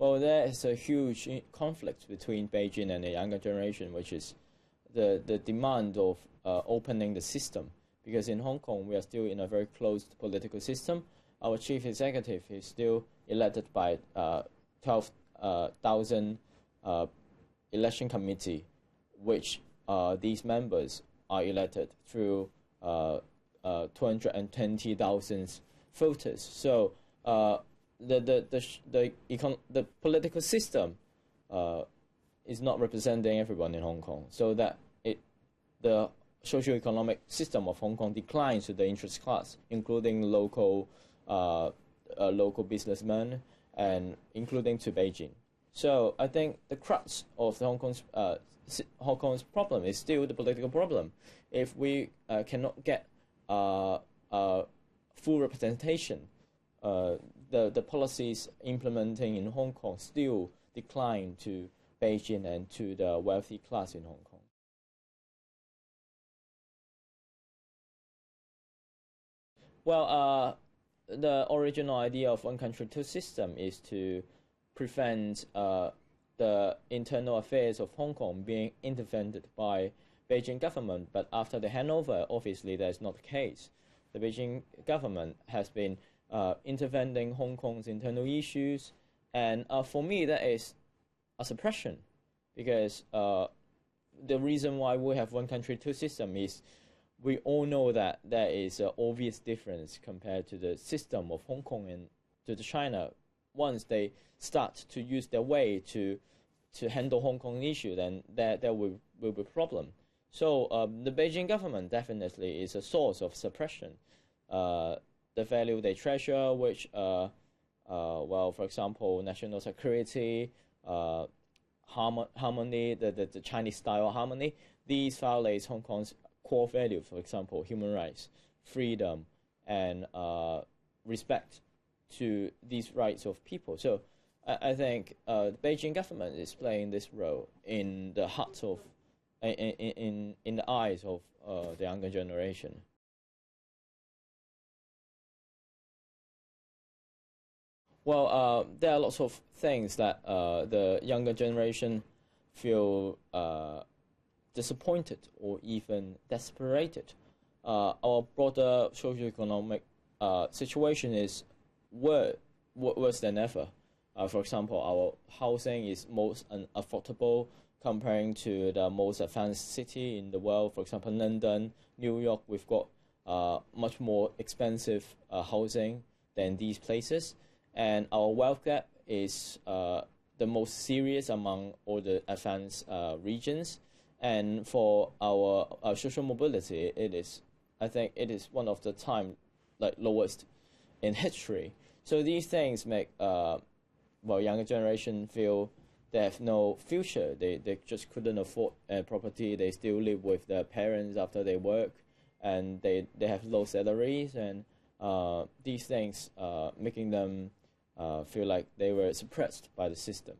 Well, there is a huge conflict between Beijing and the younger generation, which is the, the demand of uh, opening the system. Because in Hong Kong, we are still in a very closed political system. Our chief executive is still elected by uh, 12,000 uh, uh, election committee, which uh, these members are elected through uh, 220,000 voters. So the the the the, econ- the political system uh, is not representing everyone in Hong Kong, so that it the socio-economic system of Hong Kong declines to the interest class, including local uh, uh, local businessmen and including to Beijing. So I think the crux of the Hong Kong's uh, Hong Kong's problem is still the political problem. If we uh, cannot get uh, full representation the, the policies implementing in Hong Kong still decline to Beijing and to the wealthy class in Hong Kong. Well, uh, the original idea of one country, two system is to prevent uh, the internal affairs of Hong Kong being intervened by Beijing government. But after the handover, obviously that is not the case. The Beijing government has been uh, intervening Hong Kong's internal issues. And uh, for me, that is a suppression because uh, the reason why we have one country, two system is we all know that there is an obvious difference compared to the system of Hong Kong and to the China. Once they start to use their way to to handle Hong Kong issue, then there, there will, will be problem. So um, the Beijing government definitely is a source of suppression. Uh, the value they treasure, which, uh, uh, well, for example, national security, uh, harmony, the, the, the Chinese style harmony, these violate Hong Kong's core value, for example, human rights, freedom, and uh, respect to these rights of people. So I, I think the Beijing government is playing this role in the hearts of, in, in, in the eyes of uh, the younger generation. Well, uh, there are lots of things that uh, the younger generation feel uh, disappointed or even desperated. Uh, our broader socioeconomic uh, situation is wor- worse than ever. Uh, for example, our housing is most unaffordable comparing to the most advanced city in the world. For example, London, New York, we've got much more expensive housing than these places and our wealth gap is uh, the most serious among all the advanced uh, regions. And for our, our social mobility, it is, I think, it is one of the time like lowest in history. So these things make uh, well younger generation feel they have no future. They they just couldn't afford a property. They still live with their parents after they work, and they they have low salaries and uh, these things uh, making them uh, feel like they were suppressed by the system.